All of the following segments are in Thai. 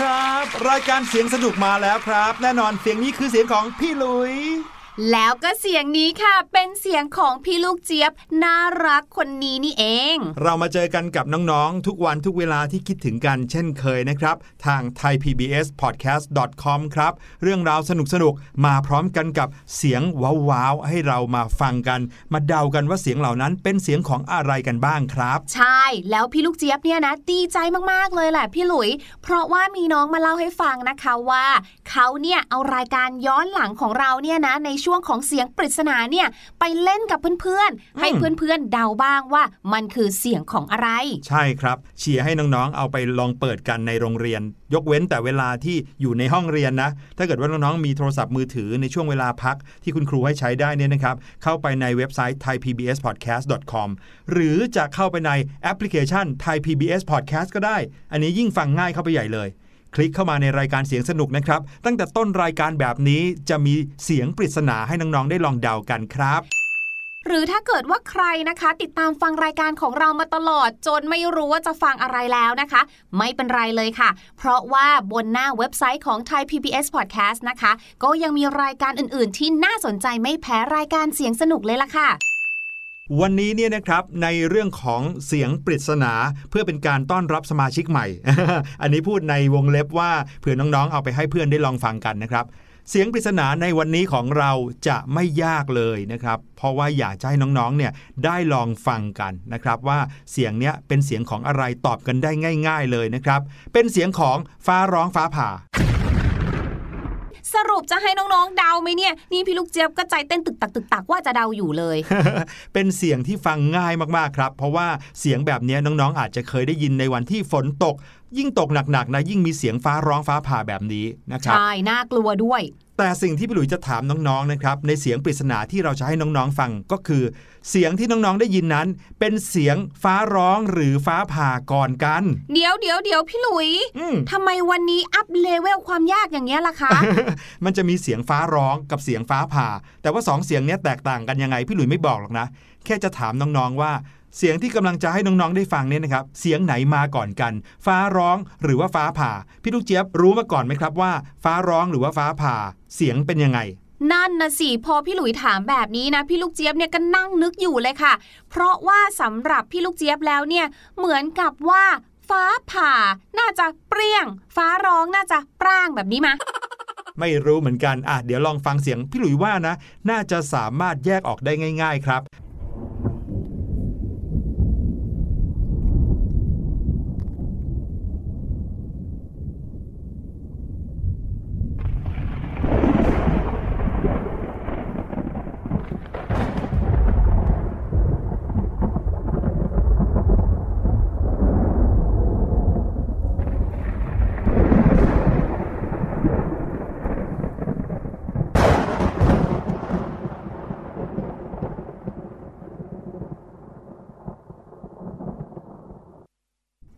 ครับ รายการเสียงสนุกมาแล้วครับ แน่นอนเสียงนี้คือเสียงของพี่ลุย แล้วก็เสียงนี้ค่ะ เป็นเสียงของพี่ลูกเจี๊ยบน่ารักคนนี้นี่เอง เรามาเจอกันกับน้องๆ ทุกวันทุกเวลาที่คิดถึงกันเช่นเคยนะครับ ทาง thaipbspodcast.com ครับ เรื่องราวสนุกๆมาพร้อมกันกับเสียงว้าวๆให้เรามาฟังกัน มาเดากันว่าเสียงเหล่านั้นเป็นเสียงของอะไรกันบ้างครับ ใช่แล้วพี่ลูกเจี๊ยบเนี่ยนะดีใจมากๆเลยแหละพี่หลุย เพราะว่ามีน้องมาเล่าให้ฟังนะคะว่า เขาเนี่ยเอารายการย้อนหลังของเราเนี่ยนะในช่วงของเสียงปริศนาเนี่ยไปเล่นกับเพื่อนๆ ให้เพื่อนๆเดาบ้างว่ามันคือเสียงของอะไร ใช่ครับ เชียร์ให้น้องๆ เอาไปลองเปิดกันในโรงเรียน ยกเว้นแต่เวลาที่อยู่ในห้องเรียนนะ ถ้าเกิดว่าน้องๆ มีโทรศัพท์มือถือในช่วงเวลาพักที่คุณครูให้ใช้ได้เนี่ยนะครับ เข้าไปในเว็บไซต์ thaipbspodcast.com หรือจะเข้าไปในแอปพลิเคชัน Thai PBS Podcast ก็ได้ อันนี้ยิ่งฟังง่ายเข้าไปใหญ่เลย คลิกเข้ามาในรายการเสียงสนุกนะครับ ตั้งแต่ต้นรายการแบบนี้จะมีเสียงปริศนาให้น้องๆได้ลองเดากันครับหรือถ้าเกิดว่าใครนะคะ ติดตามฟังรายการของเรามาตลอด จนไม่รู้ว่าจะฟังอะไรแล้วนะคะ ไม่เป็นไรเลยค่ะ เพราะว่าบนหน้าเว็บไซต์ของ Thai PBS Podcast นะคะ ก็ยังมีรายการอื่น ๆ ที่น่าสนใจไม่แพ้รายการเสียงสนุกเลยล่ะค่ะ วันนี้เนี่ยนะครับในเรื่องของเสียงปริศนา เพื่อเป็นการต้อนรับสมาชิกใหม่ อันนี้พูดในวงเล็บว่าเผื่อน้องๆ เอาไปให้เพื่อนได้ลองฟังกันนะครับ เสียงปริศนาในวันนี้ของเราจะไม่ยากเลยนะครับ เพราะว่าอยากจะให้น้องๆเนี่ยได้ลองฟังกันนะครับว่าเสียงเนี้ยเป็นเสียงของอะไรตอบกันได้ง่าย ๆ เลยนะครับ เป็นเสียงของฟ้าร้องฟ้าผ่า สรุปจะให้น้องๆเดาไหมเนี่ย นี่พี่ลูกเจี๊ยบก็ใจเต้นตึกตักตึกตักว่าจะเดาอยู่เลย เป็นเสียงที่ฟังง่ายมากๆครับ เพราะว่าเสียงแบบนี้น้องๆอาจจะเคยได้ยินในวันที่ฝนตก ยิ่งตกหนักๆนะยิ่งมีเสียงฟ้าร้องฟ้าผ่าแบบนี้นะครับใช่น่ากลัวด้วย แต่สิ่งที่พี่หลุยจะถามน้องๆนะครับในเสียงปริศนาที่เราจะให้น้องๆฟังก็คือ เสียงที่น้องๆได้ยินนั้น เป็นเสียงฟ้าร้องหรือฟ้าผ่าก่อนกัน เดี๋ยวเดี๋ยวเดี๋ยวพี่หลุยอืมทำไมวันนี้ up level ความยากอย่างเงี้ยล่ะคะมันจะมีเสียงฟ้าร้องกับเสียงฟ้าผ่า แต่ว่าสองเสียงเนี้ยแตกต่างกันยังไงพี่หลุยไม่บอกหรอกนะแค่จะถามน้องๆว่า เสียงที่กำลังจะให้น้องๆได้ฟังเนี่ยนะครับ เสียงไหนมาก่อนกัน ฟ้าร้องหรือว่าฟ้าผ่า พี่ลูกเจี๊ยบรู้มาก่อนไหมครับว่า ฟ้าร้องหรือว่าฟ้าผ่า เสียงเป็นยังไงนั่นนะสิพอพี่หลุยถามแบบนี้นะพี่ลูกเจี๊ยบเนี่ยก็นั่งนึกอยู่เลยค่ะ เพราะว่าสำหรับพี่ลูกเจี๊ยบแล้วเนี่ยเหมือนกับว่า ฟ้าผ่า น่าจะเปรี้ยง ฟ้าร้องน่าจะปร่างแบบนี้มะไม่รู้เหมือนกันอะเดี๋ยวลองฟังเสียงพี่หลุยว่านะ น่าจะสามารถแยกออกได้ง่าย ๆ ครับ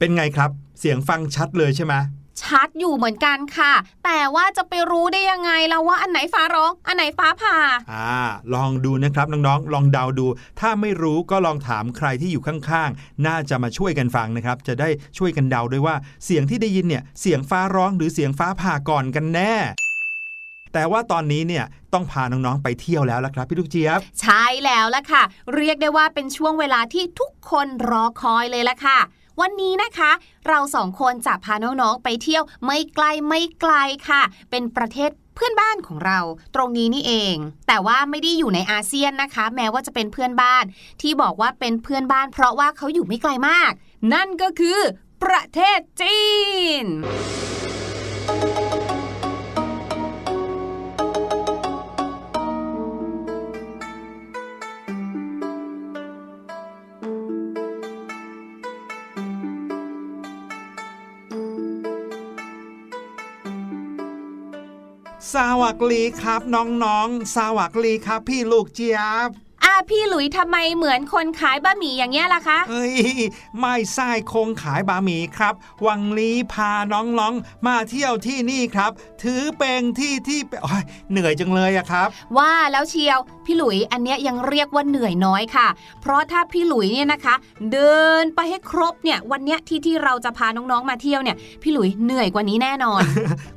เป็นไงครับ เสียงฟังชัดเลยใช่ไหมชัดอยู่เหมือนกันค่ะ แต่ว่าจะไปรู้ได้ยังไงแล้วว่าอันไหนฟ้าร้อง อันไหนฟ้าผ่า อ่า ลองดูนะครับน้องๆ ลองเดาดู ถ้าไม่รู้ก็ลองถามใครที่อยู่ข้างๆ น่าจะมาช่วยกันฟังนะครับ จะได้ช่วยกันเดาด้วยว่าเสียงที่ได้ยินเนี่ย เสียงฟ้าร้องหรือเสียงฟ้าผ่าก่อนกันแน่แต่ว่าตอนนี้เนี่ยต้องพาน้องๆไปเที่ยวแล้วละครับพี่ลูกเจี๊ยบ ใช่แล้วล่ะค่ะ เรียกได้ว่าเป็นช่วงเวลาที่ทุกคนรอคอยเลยล่ะค่ะ วันนี้นะคะ เราสองคนจะพาน้องๆไปเที่ยวไม่ไกลไม่ไกลค่ะ เป็นประเทศเพื่อนบ้านของเราตรงนี้นี่เอง แต่ว่าไม่ได้อยู่ในอาเซียนนะคะ แม้ว่าจะเป็นเพื่อนบ้าน ที่บอกว่าเป็นเพื่อนบ้าน เพราะว่าเขาอยู่ไม่ไกลมาก นั่นก็คือประเทศจีน สวัสดีครับน้องๆ สวัสดีครับพี่ลูกเจี๊ยบ อพี่หลุยทำไมเหมือนคนขายบะหมี่อย่างเงี้ยล่ะคะเอ้ย ไม่ใช่คงขายบะหมี่ครับ วังลีพาน้องๆ มาเที่ยวที่นี่ครับ ถือเป็นที่ที่โอ้ยเหนื่อยจังเลยอะครับ ว่าแล้วเชียวพี่หลุยอันเนี้ยยังเรียกว่าเหนื่อยน้อยค่ะ เพราะถ้าพี่หลุยเนี่ยนะคะ เดินไปให้ครบเนี่ยวันเนี้ยที่ที่เราจะพาน้องๆมาเที่ยวเนี่ย พี่หลุยเหนื่อยกว่านี้แน่นอน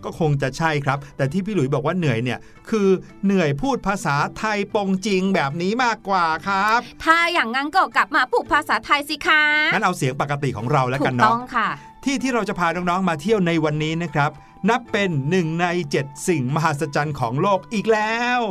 ก็คงจะใช่ครับ แต่ที่พี่หลุยบอกว่าเหนื่อยเนี่ยคือเหนื่อยพูดภาษาไทยปงจริงแบบนี้มากกว่าครับ ถ้าอย่างงั้นก็กลับมาพูดภาษาไทยสิคะงั้นเอาเสียงปกติของเราแล้วถูกันกต้อเนาะงค่ะ ที่ที่เราจะพาน้องๆมาเที่ยวในวันนี้นะครับนับเป็นหนึ่งใน 7 สิ่งมหัศจรรย์ของโลกอีกแล้ว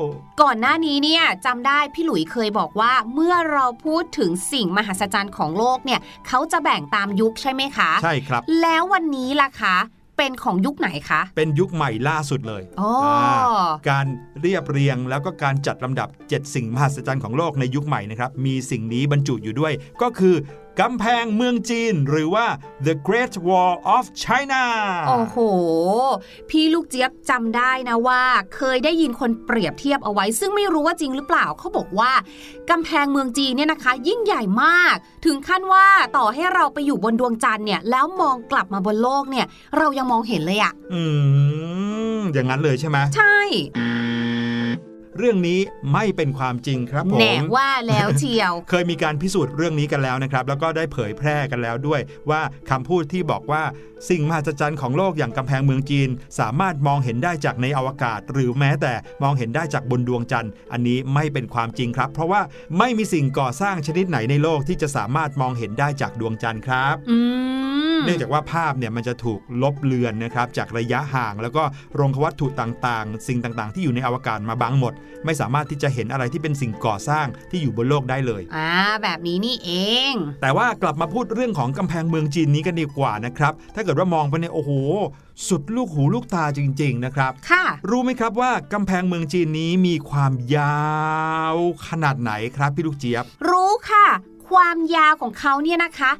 ก่อนหน้านี้เนี่ยจำได้พี่หลุยเคยบอกว่าเมื่อเราพูดถึงสิ่งมหัศจรรย์ของโลกเนี่ยเขาจะแบ่งตามยุคใช่ไหมคะ ใช่ครับ แล้ววันนี้ล่ะคะ เป็นของยุคไหนคะ เป็นยุคใหม่ล่าสุดเลยอ๋อาการเรียบเรียงแล้วก็การจัดลำดับ 7 สิ่งมหัศจรรย์ของโลกในยุคใหม่นะครับ มีสิ่งนี้บรรจุอยู่ด้วย ก็คือ กำแพงเมืองจีนหรือว่า the Great Wall of China โอ้โห พี่ลูกเจี๊ยบจำได้นะว่า เคยได้ยินคนเปรียบเทียบเอาไว้ ซึ่งไม่รู้ว่าจริงหรือเปล่าเขาบอกว่ากำแพงเมืองจีนเนี่ยนะคะ ยิ่งใหญ่มาก ถึงขั้นว่าต่อให้เราไปอยู่บนดวงจันทร์เนี่ย แล้วมองกลับมาบนโลกเนี่ย เรายังมองเห็นเลยอะอืม อย่างนั้นเลยใช่ไหมใช่ เรื่องนี้ไม่เป็นความจริงครับผมแหน่ว่าแล้วเชียว เคยมีการพิสูจน์เรื่องนี้กันแล้วนะครับ แล้วก็ได้เผยแพร่กันแล้วด้วย ว่าคำพูดที่บอกว่าสิ่งมหัศจรรย์ของโลกอย่างกำแพงเมืองจีน สามารถมองเห็นได้จากในอวกาศ หรือแม้แต่มองเห็นได้จากบนดวงจันทร์ อันนี้ไม่เป็นความจริงครับ เพราะว่าไม่มีสิ่งก่อสร้างชนิดไหนในโลกที่จะสามารถมองเห็นได้จากดวงจันทร์ครับ อืม เนื่องจากว่าภาพเนี่ยมันจะถูกลบเลือนนะครับจากระยะห่าง แล้วก็โรงวัตถุต่างๆ สิ่งต่างๆ ที่อยู่ในอวกาศมาบังหมด ไม่สามารถที่จะเห็นอะไรที่เป็นสิ่งก่อสร้างที่อยู่บนโลกได้เลยอ่าแบบนี้นี่เอง แต่ว่ากลับมาพูดเรื่องของกำแพงเมืองจีนนี้กันดีกว่านะครับถ้าเกิดว่ามองไปเนี่ยโอ้โหสุดลูกหูลูกตาจริง ๆ นะครับ ค่ะ รู้ไหมครับว่ากำแพงเมืองจีนนี้มีความยาวขนาดไหนครับพี่ลูกเจี๊ยบ รู้ค่ะ ความยาวของเขาเนี่ยนะคะ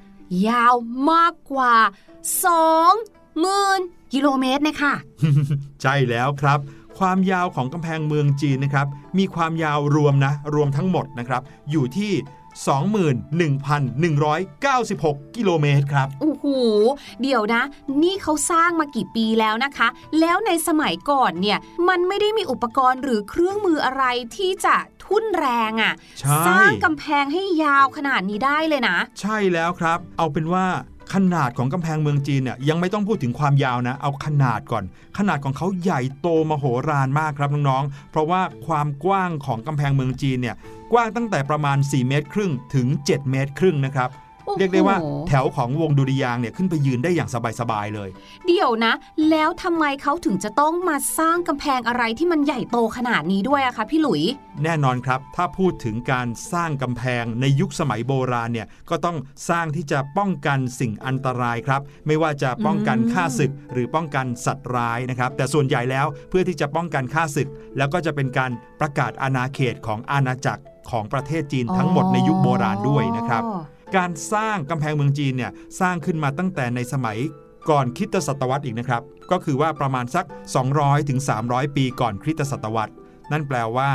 ยาวมากกว่า2หมื่นกิโลเมตรนะคะใช่แล้วครับ ความยาวของกำแพงเมืองจีนนะครับ มีความยาวรวมนะ รวมทั้งหมดนะครับ อยู่ที่ 21,196 กิโลเมตรครับ โอ้โห เดี๋ยวนะ นี่เขาสร้างมากี่ปีแล้วนะคะ แล้วในสมัยก่อนเนี่ย มันไม่ได้มีอุปกรณ์หรือเครื่องมืออะไรที่จะ ทุ่นแรงอะ่ะใช่สร้างกำแพงให้ยาวขนาดนี้ได้เลยนะ ใช่แล้วครับ เอาเป็นว่าขนาดของกำแพงเมืองจีนเนี่ยยังไม่ต้องพูดถึงความยาวนะ เอาขนาดก่อน ขนาดของเขาใหญ่โตมโหฬารมากครับน้องๆ เพราะว่าความกว้างของกำแพงเมืองจีนเนี่ยกว้างตั้งแต่ประมาณ 4 เมตรครึ่งถึง 7 เมตรครึ่งนะครับโอ้โห เรียกได้ว่าแถวของวงดุริยางค์เนี่ยขึ้นไปยืนได้อย่างสบายๆเลย เดี๋ยวนะ แล้วทำไมเขาถึงจะต้องมาสร้างกำแพงอะไรที่มันใหญ่โตขนาดนี้ด้วยอะคะพี่หลุย แน่นอนครับ ถ้าพูดถึงการสร้างกำแพงในยุคสมัยโบราณเนี่ยก็ต้องสร้างที่จะป้องกันสิ่งอันตรายครับ ไม่ว่าจะป้องกันอืมฆ่าศึก หรือป้องกันสัตว์ร้ายนะครับ แต่ส่วนใหญ่แล้วเพื่อที่จะป้องกันฆ่าศึก แล้วก็จะเป็นการประกาศอาณาเขตของอาณาจักรของประเทศจีนทั้งหมดในยุคโบราณด้วยนะครับอ๋อ การสร้างกำแพงเมืองจีนเนี่ยสร้างขึ้นมาตั้งแต่ในสมัยก่อนคริสตศตวรรษอีกนะครับ ก็คือว่าประมาณสัก 200ถึง300ปีก่อนคริสตศตวรรษ นั่นแปลว่า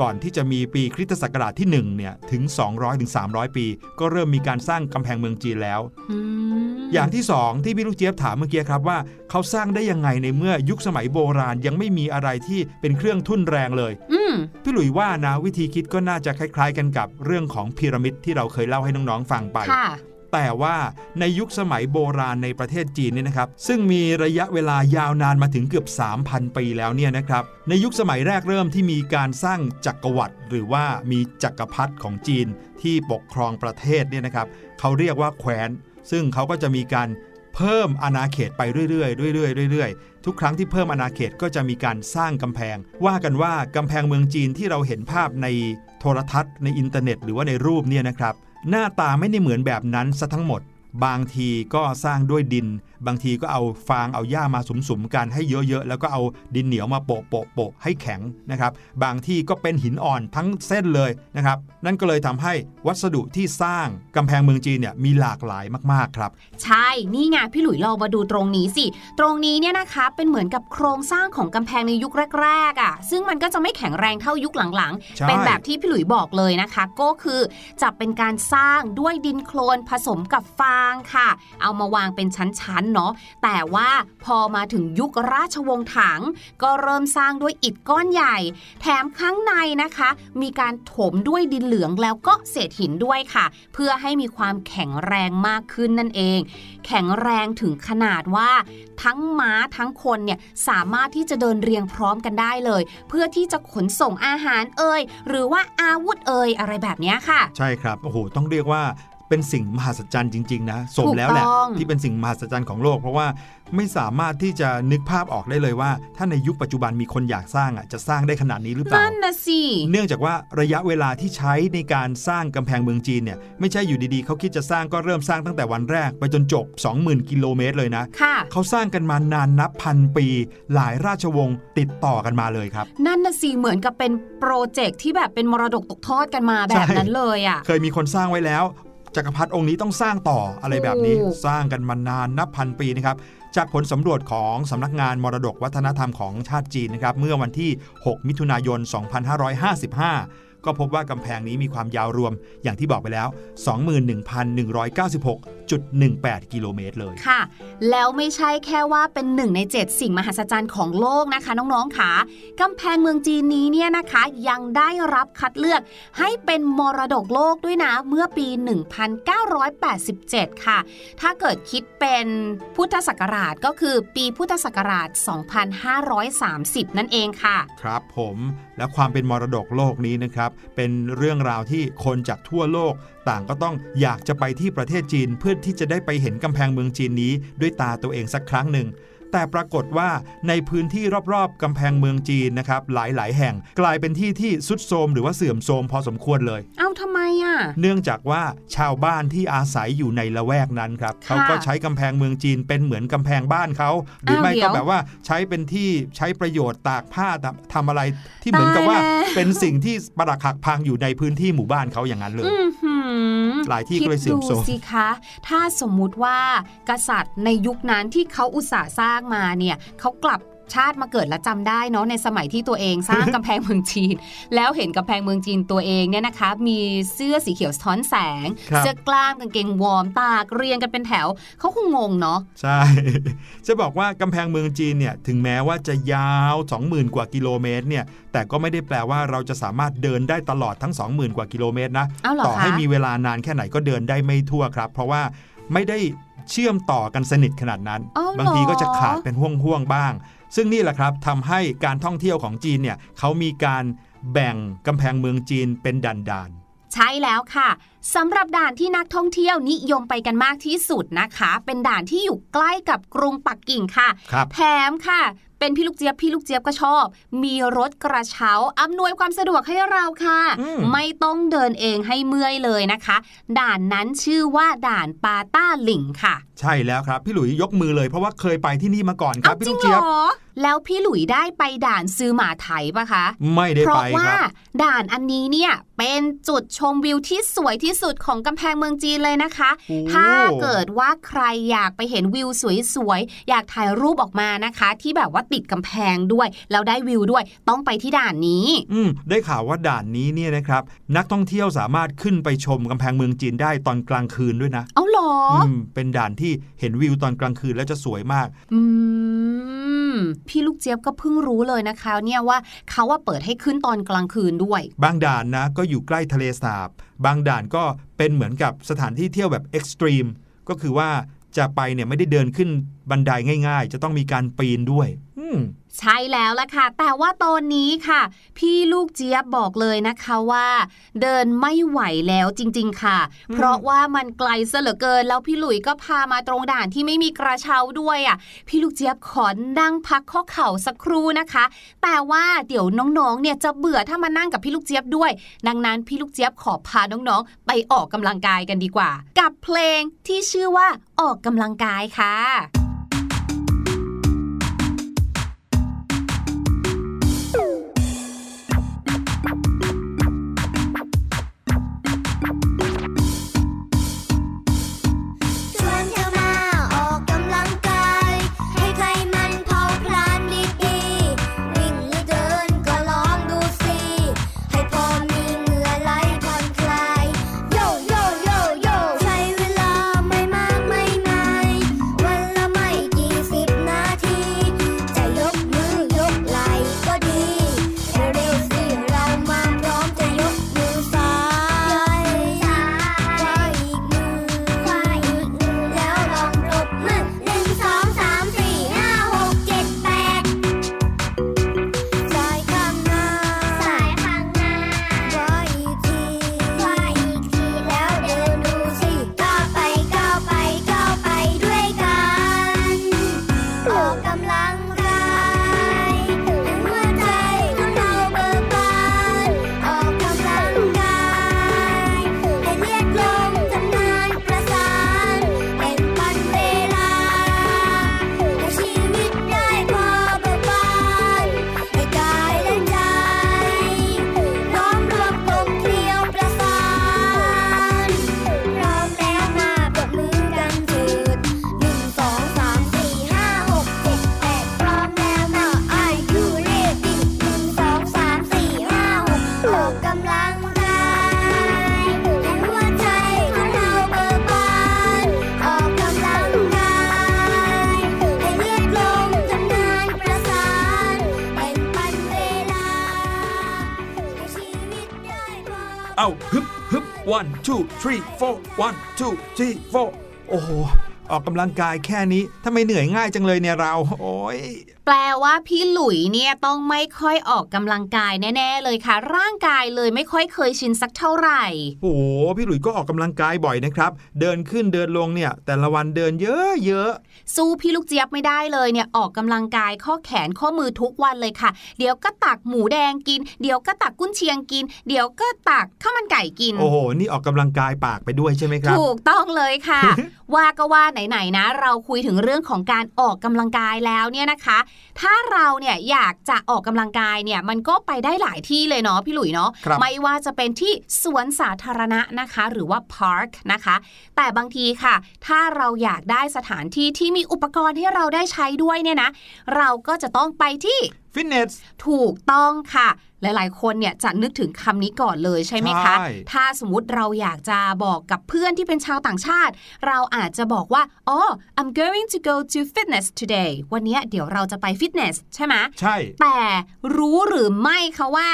ก่อนที่จะมีปีคริสตศักราชที่1เนี่ยถึง 200ถึง300ปี ก็เริ่มมีการสร้างกำแพงเมืองจีนแล้วอืมอย่างที่ 2 ที่พี่ลูกเจี๊ยบถามเมื่อกี้ครับว่า เขาสร้างได้ยังไงในเมื่อยุคสมัยโบราณยังไม่มีอะไรที่เป็นเครื่องทุ่นแรงเลยอืม พี่หลุยว่านะวิธีคิดก็น่าจะคล้าย ๆ กันกับเรื่องของพีระมิดที่เราเคยเล่าให้น้องๆฟังไปค่ะแต่ว่าในยุคสมัยโบราณในประเทศจีนเนี่ยนะครับ ซึ่งมีระยะเวลายาวนานมาถึงเกือบ 3,000 ปีแล้วเนี่ยนะครับ ในยุคสมัยแรกเริ่มที่มีการสร้างจักรวรรดิหรือว่ามีจักรพรรดิของจีนที่ปกครองประเทศเนี่ยนะครับ เขาเรียกว่าแคว้น ซึ่งเขาก็จะมีการ เพิ่มอาณาเขตไปเรื่อยๆเรื่อยๆเรื่อยๆ ทุกครั้งที่เพิ่มอาณาเขตก็จะมีการสร้างกำแพง ว่ากันว่ากำแพงเมืองจีนที่เราเห็นภาพในโทรทัศน์ ในอินเทอร์เน็ต หรือว่าในรูปเนี่ยนะครับ หน้าตาไม่ได้เหมือนแบบนั้นซะทั้งหมด บางทีก็สร้างด้วยดิน บางทีก็เอาฟางเอาหญ้ามาสุมๆกันให้เยอะๆ แล้วก็เอาดินเหนียวมาโปะโปะโปะให้แข็งนะครับบางที่ก็เป็นหินอ่อนทั้งเส้นเลยนะครับนั่นก็เลยทำให้วัสดุที่สร้างกำแพงเมืองจีนเนี่ยมีหลากหลายมากๆครับ ใช่นี่ไงพี่หลุยลองมาดูตรงนี้สิ ตรงนี้เนี่ยนะคะเป็นเหมือนกับโครงสร้างของกำแพงในยุคแรกๆอะ่ะซึ่งมันก็จะไม่แข็งแรงเท่ายุคหลังใช่ๆเป็นแบบที่พี่หลุยบอกเลยนะคะ ก็คือจะเป็นการสร้างด้วยดินโคลนผสมกับฟางค่ะ เอามาวางเป็นชั้นๆเนาะแต่ว่าพอมาถึงยุคราชวงศ์ถัง ก็เริ่มสร้างด้วยอิฐก้อนใหญ่ แถมข้างในนะคะ มีการถมด้วยดินเหลืองแล้วก็เศษหินด้วยค่ะ เพื่อให้มีความแข็งแรงมากขึ้นนั่นเอง แข็งแรงถึงขนาดว่า ทั้งม้าทั้งคนเนี่ยสามารถที่จะเดินเรียงพร้อมกันได้เลย เพื่อที่จะขนส่งอาหารเอ่ยหรือว่าอาวุธเอ่ยอะไรแบบนี้ค่ะ ใช่ครับโอ้โหต้องเรียกว่า เป็นสิ่งมหัศจรรย์จริง ๆ นะ สมแล้วแหละถูกต้องที่เป็นสิ่งมหัศจรรย์ของโลก เพราะว่าไม่สามารถที่จะนึกภาพออกได้เลยว่า ถ้าในยุคปัจจุบันมีคนอยากสร้างอะจะสร้างได้ขนาดนี้หรือเปล่านั่นนะสิเนื่องจากว่าระยะเวลาที่ใช้ในการสร้างกำแพงเมืองจีนเนี่ยไม่ใช่อยู่ดีๆเขาคิดจะสร้างก็เริ่มสร้างตั้งแต่วันแรก ไปจนจบ 20,000 กิโลเมตรเลยนะค่ะเขาสร้างกันมานานนับพันปี หลายราชวงศ์ติดต่อกันมาเลยครับ นั่นนะสิเหมือนกับเป็นโปรเจกต์ที่แบบเป็นมรดกตกทอดกันมาแบบนั้นเลยอะเคยมีคนสร้างไว้แล้ว จักรพรรดิองค์นี้ต้องสร้างต่ออะไรแบบนี้ถูกสร้างกันมานานนับพันปีนะครับจากผลสำรวจของสำนักงานมรดกวัฒนธรรมของชาติจีนนะครับเมื่อวันที่ 6 มิถุนายน 2555 ก็พบว่ากำแพงนี้มีความยาวรวมอย่างที่บอกไปแล้ว 21,196.18 กิโลเมตรเลย ค่ะ แล้วไม่ใช่แค่ว่าเป็นหนึ่งใน 7 สิ่งมหัศจรรย์ของโลกนะคะ น้องๆค่ะกำแพงเมืองจีนนี้เนี่ยนะคะ ยังได้รับคัดเลือกให้เป็นมรดกโลกด้วยนะ เมื่อปี 1987 ค่ะ ถ้าเกิดคิดเป็นพุทธศักราชก็คือปีพุทธศักราช 2530 นั่นเองค่ะ ครับผมและความเป็นมรดกโลกนี้นะครับเป็นเรื่องราวที่คนจากทั่วโลก ต่างก็ต้องอยากจะไปที่ประเทศจีน เพื่อที่จะได้ไปเห็นกำแพงเมืองจีนนี้ด้วยตาตัวเองสักครั้งหนึ่ง แต่ปรากฏว่าในพื้นที่รอบๆกำแพงเมืองจีนนะครับหลายๆ แห่งกลายเป็นที่ที่สุดโทรมหรือว่าเสื่อมโทรมพอสมควรเลย เอ้าทำไมอะ เนื่องจากว่าชาวบ้านที่อาศัยอยู่ในละแวกนั้นครับค่ะเขาก็ใช้กำแพงเมืองจีนเป็นเหมือนกำแพงบ้านเขาหรืออ้าวไม่ก็เดี๋ยวแบบว่าใช้เป็นที่ใช้ประโยชน์ตากผ้าทำทำอะไรที่เหมือนกับว่าตายแล้วเป็นสิ่งที่ปรักหักพังอยู่ในพื้นที่หมู่บ้านเขาอย่างนั้นเลยอือหือหลายที่ก็เลยเสื่อมโทรมคิดดูสิคะ ถ้าสมมุติว่ากษัตริย์ในยุคนั้นที่เขาอุตส่าห์สร้างมาเนี่ยเขากลับชาติมาเกิดและจำได้เนาะในสมัยที่ตัวเองสร้างกำแพงเมืองจีน แล้วเห็นกำแพงเมืองจีนตัวเองเนี่ยนะคะ มีเสื้อสีเขียวสะท้อนแสง เสื้อกล้ามกางเกงวอร์มตากเรียงกันเป็นแถวเขาคงงงเนาะใช่ จะบอกว่ากำแพงเมืองจีนเนี่ยถึงแม้ว่าจะยาว 20,000 กว่ากิโลเมตรเนี่ยแต่ก็ไม่ได้แปลว่าเราจะสามารถเดินได้ตลอดทั้ง 20,000 กว่ากิโลเมตรนะต่อให้มีเวลานานแค่ไหนก็เดินได้ไม่ทั่วครับ เพราะว่าไม่ได้ เชื่อมต่อกันสนิทขนาดนั้นอ๋อเหรอบางทีก็จะขาดเป็นห่วงๆบ้าง ซึ่งนี่แหละครับทำให้การท่องเที่ยวของจีนเนี่ยเขามีการแบ่งกำแพงเมืองจีนเป็นด่านๆใช่แล้วค่ะสำหรับด่านที่นักท่องเที่ยวนิยมไปกันมากที่สุดนะคะ เป็นด่านที่อยู่ใกล้กับกรุงปักกิ่งค่ะครับแถมค่ะ เป็นพี่ลูกเจี๊ยบพี่ลูกเจี๊ยบก็ชอบ มีรถกระเช้าอำนวยความสะดวกให้เราค่ะอืมไม่ต้องเดินเองให้เมื่อยเลยนะคะ ด่านนั้นชื่อว่าด่านปาต้าหลิงค่ะใช่แล้วครับ พี่หลุยยกมือเลยเพราะว่าเคยไปที่นี่มาก่อนครัเอาบพี่จริลูงกเหรเจี๊ยบอแล้วพี่หลุยได้ไปด่านซื้อหมาไถปะคะ ไม่ได้เพไปราะว่าครับด่านอันนี้เนี่ยเป็นจุดชมวิวที่สวยที่สุดของกำแพงเมืองจีนเลยนะคะโอ้ถ้าเกิดว่าใครอยากไปเห็นวิวสวยๆอยากถ่ายรูปออกมานะคะ ที่แบบว่าติดกำแพงด้วยแล้วได้วิวด้วยต้องไปที่ด่านนี้ อืมได้ข่าวว่าด่านนี้เนี่ยนะครับนักท่องเที่ยวสามารถขึ้นไปชมกำแพงเมืองจีนได้ตอนกลางคืนด้วยนะ เอาเหรอออืมเป็นด่านที่เห็นวิวตอนกลางคืนแล้วจะสวยมาก อืม พี่ลูกเจี๊ยบก็เพิ่งรู้เลยนะคะ เนี่ยว่าเขาว่าเปิดให้ขึ้นตอนกลางคืนด้วย บางด่านนะก็อยู่ใกล้ทะเลสาบ บางด่านก็เป็นเหมือนกับสถานที่เที่ยวแบบเอ็กซ์ตรีมก็คือว่าจะไปเนี่ยไม่ได้เดินขึ้นบันไดง่าย ๆ จะต้องมีการปีนด้วย อืม ใช่แล้วล่ะค่ะ แต่ว่าตอนนี้ค่ะ พี่ลูกเจี๊ยบบอกเลยนะคะว่า เดินไม่ไหวแล้วจริง ๆ ค่ะอืมเพราะว่ามันไกลซะเหลือเกิน แล้วพี่หลุยก็พามาตรงด่านที่ไม่มีกระเช้าด้วยอะ พี่ลูกเจี๊ยบขอนั่งพักข้อเข่าสักครู่นะคะ แต่ว่าเดี๋ยวน้องๆ เนี่ยจะเบื่อถ้ามานั่งกับพี่ลูกเจี๊ยบด้วย ดังนั้นพี่ลูกเจี๊ยบขอพาน้องๆ ไปออกกำลังกายกันดีกว่า กับเพลงที่ชื่อว่าออกกำลังกายค่ะ เอาฮึบฮึบ one two three four one two three four โอ้โห ออกกำลังกายแค่นี้ทำไมเหนื่อยง่ายจังเลยเนี่ยเรา โอ้ยแปลว่าพี่หลุยเนี่ยต้องไม่ค่อยออกกำลังกายแน่ ๆ เลยค่ะ ร่างกายเลยไม่ค่อยเคยชินสักเท่าไหร่โอ้โหพี่หลุยส์ก็ออกกำลังกายบ่อยนะครับ เดินขึ้นเดินลงเนี่ย แต่ละวันเดินเยอะเยอะสู้พี่ลูกเจี๊ยบไม่ได้เลยเนี่ยออกกำลังกายข้อแขนข้อมือทุกวันเลยค่ะ เดี๋ยวก็ตักหมูแดงกิน เดี๋ยวก็ตักกุ้นเชียงกิน เดี๋ยวก็ตักข้าวมันไก่กิน โอ้โหนี่ออกกำลังกายปากไปด้วยใช่ไหมครับถูกต้องเลยค่ะ ว่าก็ว่าไหนๆนะ เราคุยถึงเรื่องของการออกกำลังกายแล้วเนี่ยนะคะถ้าเราเนี่ยอยากจะออกกำลังกายเนี่ยมันก็ไปได้หลายที่เลยเนาะพี่หลุยเนาะครับไม่ว่าจะเป็นที่สวนสาธารณะนะคะ หรือว่าพาร์คนะคะ แต่บางทีค่ะ ถ้าเราอยากได้สถานที่ที่มีอุปกรณ์ให้เราได้ใช้ด้วยเนี่ยนะ เราก็จะต้องไปที่ ฟิตเนสถูกต้องค่ะ หลาย ๆ คนเนี่ยจะนึกถึงคำนี้ก่อนเลยใช่ไหมคะใช่ถ้าสมมติเราอยากจะบอกกับเพื่อนที่เป็นชาวต่างชาติ เราอาจจะบอกว่าอ๋อ I'm going to go to fitness today วันเนี้ยเดี๋ยวเราจะไปฟิตเนสใช่ไหมใช่ แต่รู้หรือไม่คะว่า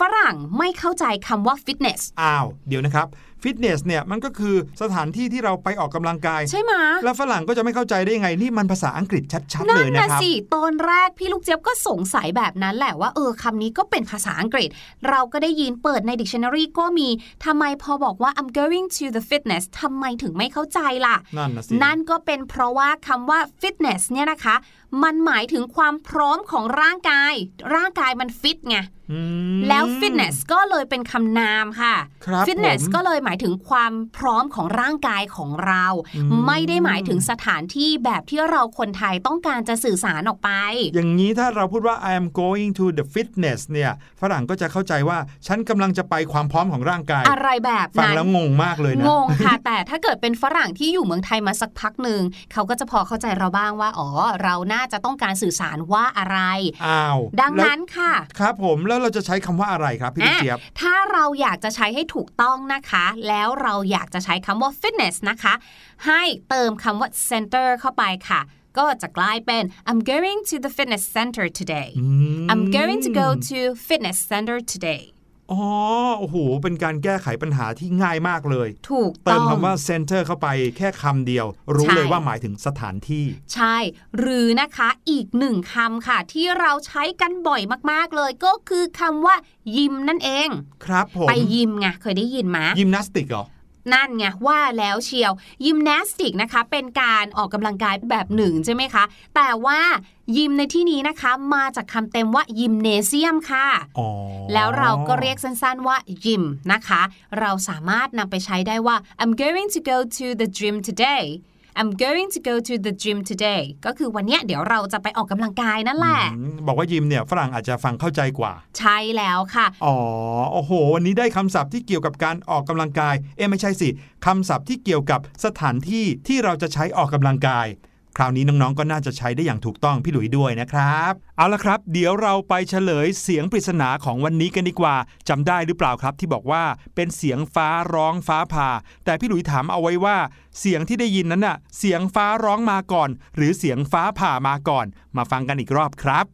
ฝรั่งไม่เข้าใจคำว่าฟิตเนสอ้าว เดี๋ยวนะครับ ฟิตเนสเนี่ยมันก็คือสถานที่ที่เราไปออกกำลังกาย ใช่ไหมแล้วฝรั่งก็จะไม่เข้าใจได้ยังไงนี่มันภาษาอังกฤษชัดๆนั่เลนยนะนะครับสิตอนแรกพี่ลูกเจี๊ยบก็สงสัยแบบนั้นแหละว่าเออคำนี้ก็เป็นภาษาอังกฤษ เราก็ได้ยินเปิดใน dictionary ก็มีทำไมพอบอกว่า I'm going to the fitness ทำไมถึงไม่เข้าใจล่ะ นั่นนะสินั่นก็เป็นเพราะว่าคำว่า fitness เนี่ยนะคะ มันหมายถึงความพร้อมของร่างกาย ร่างกายมันฟิตไงอืม แล้ว fitness ก็เลยเป็นคำนามค่ะครับ fitness ผมก็เลยหมายถึงความพร้อมของร่างกายของเราอืมไม่ได้หมายถึงสถานที่แบบที่เราคนไทยต้องการจะสื่อสารออกไป อย่างนี้ถ้าเราพูดว่า I am going to the fitness เนี่ยฝรั่งก็จะเข้าใจว่าฉันกำลังจะไปความพร้อมของร่างกาย อะไรแบบฟังนั้นแล้วงงมากเลยนะงงค่ะ แต่ถ้าเกิดเป็นฝรั่งที่อยู่เมืองไทยมาสักพักหนึ่งเขาก็จะพอเข้าใจเราบ้างว่าอ๋อ เราน่าจะต้องการสื่อสารว่าอะไรอ้าวดังแล้วนั้นค่ะ ครับผมแล้วเราจะใช้คำว่าอะไรครับพี่ลูกเจี๊ยบอะถ้าเราอยากจะใช้ให้ถูกต้องนะคะ แล้วเราอยากจะใช้คำว่า fitness นะคะ ให้เติมคำว่า center เข้าไปค่ะก็จะกลายเป็น I'm going to the fitness center today อืม I'm going to go to fitness center today อ๋อโอ้โหเป็นการแก้ไขปัญหาที่ง่ายมากเลย ถูกเติต้มองคำว่า center เข้าไปแค่คำเดียว รู้ใช่เลยว่าหมายถึงสถานที่ ใช่ หรือนะคะอีกหนึ่งคำค่ะ ที่เราใช้กันบ่อยมากๆเลยก็คือคำว่ายิมนั่นเอง ครับผมไปยิมไงเคยได้ยินไหมยิมนาสติกเหรอ นั่นไงว่าแล้วเชียวยิมนาสติกนะคะ เป็นการออกกำลังกายแบบหนึ่งใช่ไหมคะ แต่ว่ายิมในที่นี้นะคะ มาจากคำเต็มว่ายิมเนเซียมค่ะอ๋อแล้วเราก็เรียกสั้นๆว่ายิมนะคะ เราสามารถนำไปใช้ได้ว่า I'm going to go to the gym today I'm going to go to the gym today ก็คือวันเนี้ยเดี๋ยวเราจะไปออกกำลังกายนั่นแหละ อืมบอกว่ายิมเนี่ยฝรั่งอาจจะฟังเข้าใจกว่า ใช่แล้วค่ะ อ๋อ โอ้โห วันนี้ได้คำศัพท์ที่เกี่ยวกับการออกกำลังกาย เอ๊ะไม่ใช่สิ คำศัพท์ที่เกี่ยวกับสถานที่ที่เราจะใช้ออกกำลังกาย คราวนี้น้องๆ ก็น่าจะใช้ได้อย่างถูกต้องพี่หลุยด้วยนะครับ เอาละครับ เดี๋ยวเราไปเฉลยเสียงปริศนาของวันนี้กันดีกว่าจำได้หรือเปล่าครับที่บอกว่าเป็นเสียงฟ้าร้องฟ้าผ่า แต่พี่หลุยถามเอาไว้ว่า เสียงที่ได้ยินนั้นน่ะ เสียงฟ้าร้องมาก่อน หรือเสียงฟ้าผ่ามาก่อน มาฟังกันอีกรอบครับ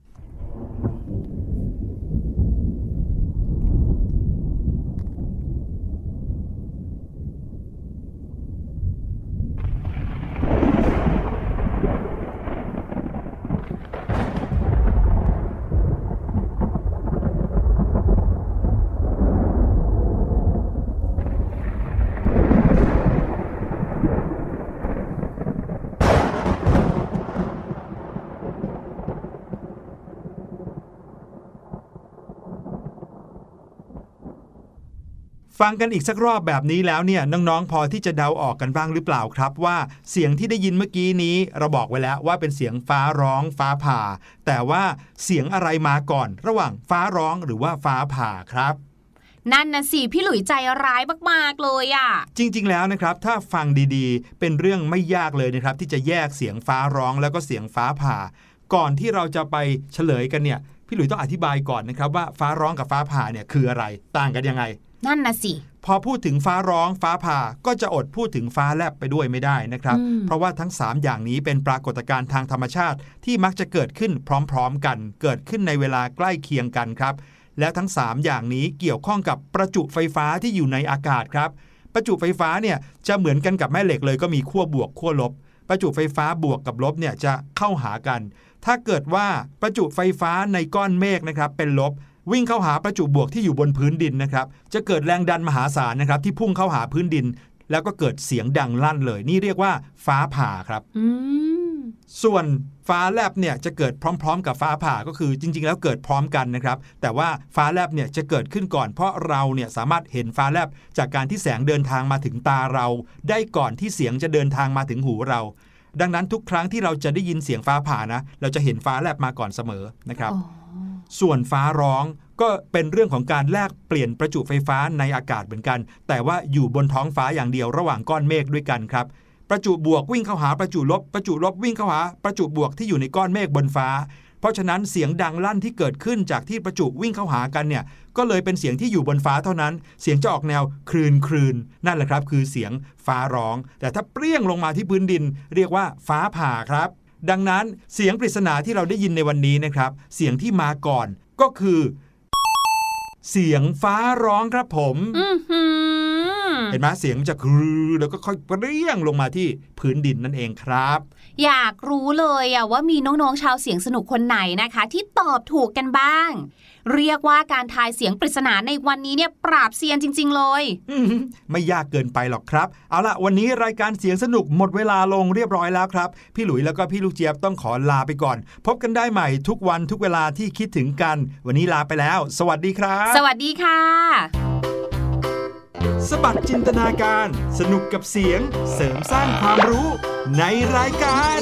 ฟังกันอีกสักรอบแบบนี้แล้วเนี่ยน้องๆ พอที่จะเดาออกกันบ้างหรือเปล่าครับ ว่าเสียงที่ได้ยินเมื่อกี้นี้ เราบอกไว้แล้วว่าเป็นเสียงฟ้าร้องฟ้าผ่า แต่ว่าเสียงอะไรมาก่อน ระหว่างฟ้าร้องหรือว่าฟ้าผ่าครับนั่นนะสิพี่หลุยใจร้ายมากๆเลยอะ่ะ จริงๆแล้วนะครับ ถ้าฟังดีๆ เป็นเรื่องไม่ยากเลยนะครับ ที่จะแยกเสียงฟ้าร้องแล้วก็เสียงฟ้าผ่า ก่อนที่เราจะไปเฉลยกันเนี่ย พี่หลุยต้องอธิบายก่อนนะครับว่าฟ้าร้องกับฟ้าผ่าเนี่ยคืออะไร ต่างกันยังไง นั่นนะสิ พอพูดถึงฟ้าร้องฟ้าผ่าก็จะอดพูดถึงฟ้าแลบไปด้วยไม่ได้นะครับอืมเพราะว่าทั้ง 3 อย่างนี้เป็นปรากฏการณ์ทางธรรมชาติที่มักจะเกิดขึ้นพร้อมๆ กัน เกิดขึ้นในเวลาใกล้เคียงกันครับ แล้วทั้ง 3 อย่างนี้เกี่ยวข้องกับประจุไฟฟ้าที่อยู่ในอากาศครับ ประจุไฟฟ้าเนี่ยจะเหมือนกันกับแม่เหล็กเลยก็มีขั้วบวกขั้วลบ ประจุไฟฟ้าบวกกับลบเนี่ยจะเข้าหากัน ถ้าเกิดว่าประจุไฟฟ้าในก้อนเมฆนะครับเป็นลบ วิ่งเข้าหาประจุบวกที่อยู่บนพื้นดินนะครับ จะเกิดแรงดันมหาศาลนะครับ ที่พุ่งเข้าหาพื้นดิน แล้วก็เกิดเสียงดังลั่นเลย นี่เรียกว่าฟ้าผ่าครับอืมส่วนฟ้าแลบเนี่ยจะเกิดพร้อม ๆ กับฟ้าผ่าก็คือจริง ๆ แล้วเกิดพร้อมกันนะครับ แต่ว่าฟ้าแลบเนี่ยจะเกิดขึ้นก่อน เพราะเราเนี่ยสามารถเห็นฟ้าแลบจากการที่แสงเดินทางมาถึงตาเรา ได้ก่อนที่เสียงจะเดินทางมาถึงหูเรา ดังนั้นทุกครั้งที่เราจะได้ยินเสียงฟ้าผ่านะ เราจะเห็นฟ้าแลบมาก่อนเสมอนะครับอ๋อ ส่วนฟ้าร้องก็เป็นเรื่องของการแลกเปลี่ยนประจุไฟฟ้าในอากาศเหมือนกัน แต่ว่าอยู่บนท้องฟ้าอย่างเดียวระหว่างก้อนเมฆด้วยกันครับ ประจุบวกวิ่งเข้าหาประจุลบ ประจุลบวิ่งเข้าหาประจุบวกที่อยู่ในก้อนเมฆบนฟ้า เพราะฉะนั้นเสียงดังลั่นที่เกิดขึ้นจากที่ประจุวิ่งเข้าหากันเนี่ย ก็เลยเป็นเสียงที่อยู่บนฟ้าเท่านั้น เสียงจะออกแนวคลืนคลืนนั่นแหละครับ คือเสียงฟ้าร้อง แต่ถ้าเปรี้ยงลงมาที่พื้นดิน เรียกว่าฟ้าผ่าครับ ดังนั้นเสียงปริศนาที่เราได้ยินในวันนี้นะครับ เสียงที่มาก่อนก็คือ เสียงฟ้าร้องครับผมอือหือเห็นไหมเสียงมันจะคลือแล้วก็ค่อยเปรี้ยงลงมาที่พื้นดินนั่นเองครับ อยากรู้เลยอะว่ามีน้องๆชาวเสียงสนุกคนไหนนะคะ ที่ตอบถูกกันบ้าง เรียกว่าการทายเสียงปริศนาในวันนี้เนี่ยปราบเซียนจริง ๆ เลยอื้อหือไม่ยากเกินไปหรอกครับ เอาล่ะวันนี้รายการเสียงสนุกหมดเวลาลงเรียบร้อยแล้วครับ พี่หลุยแล้วก็พี่ลูกเจี๊ยบต้องขอลาไปก่อน พบกันได้ใหม่ทุกวันทุกเวลาที่คิดถึงกัน วันนี้ลาไปแล้ว สวัสดีครับ สวัสดีค่ะ สบัดจินตนาการ สนุกกับเสียง เสริมสร้างความรู้ในรายการ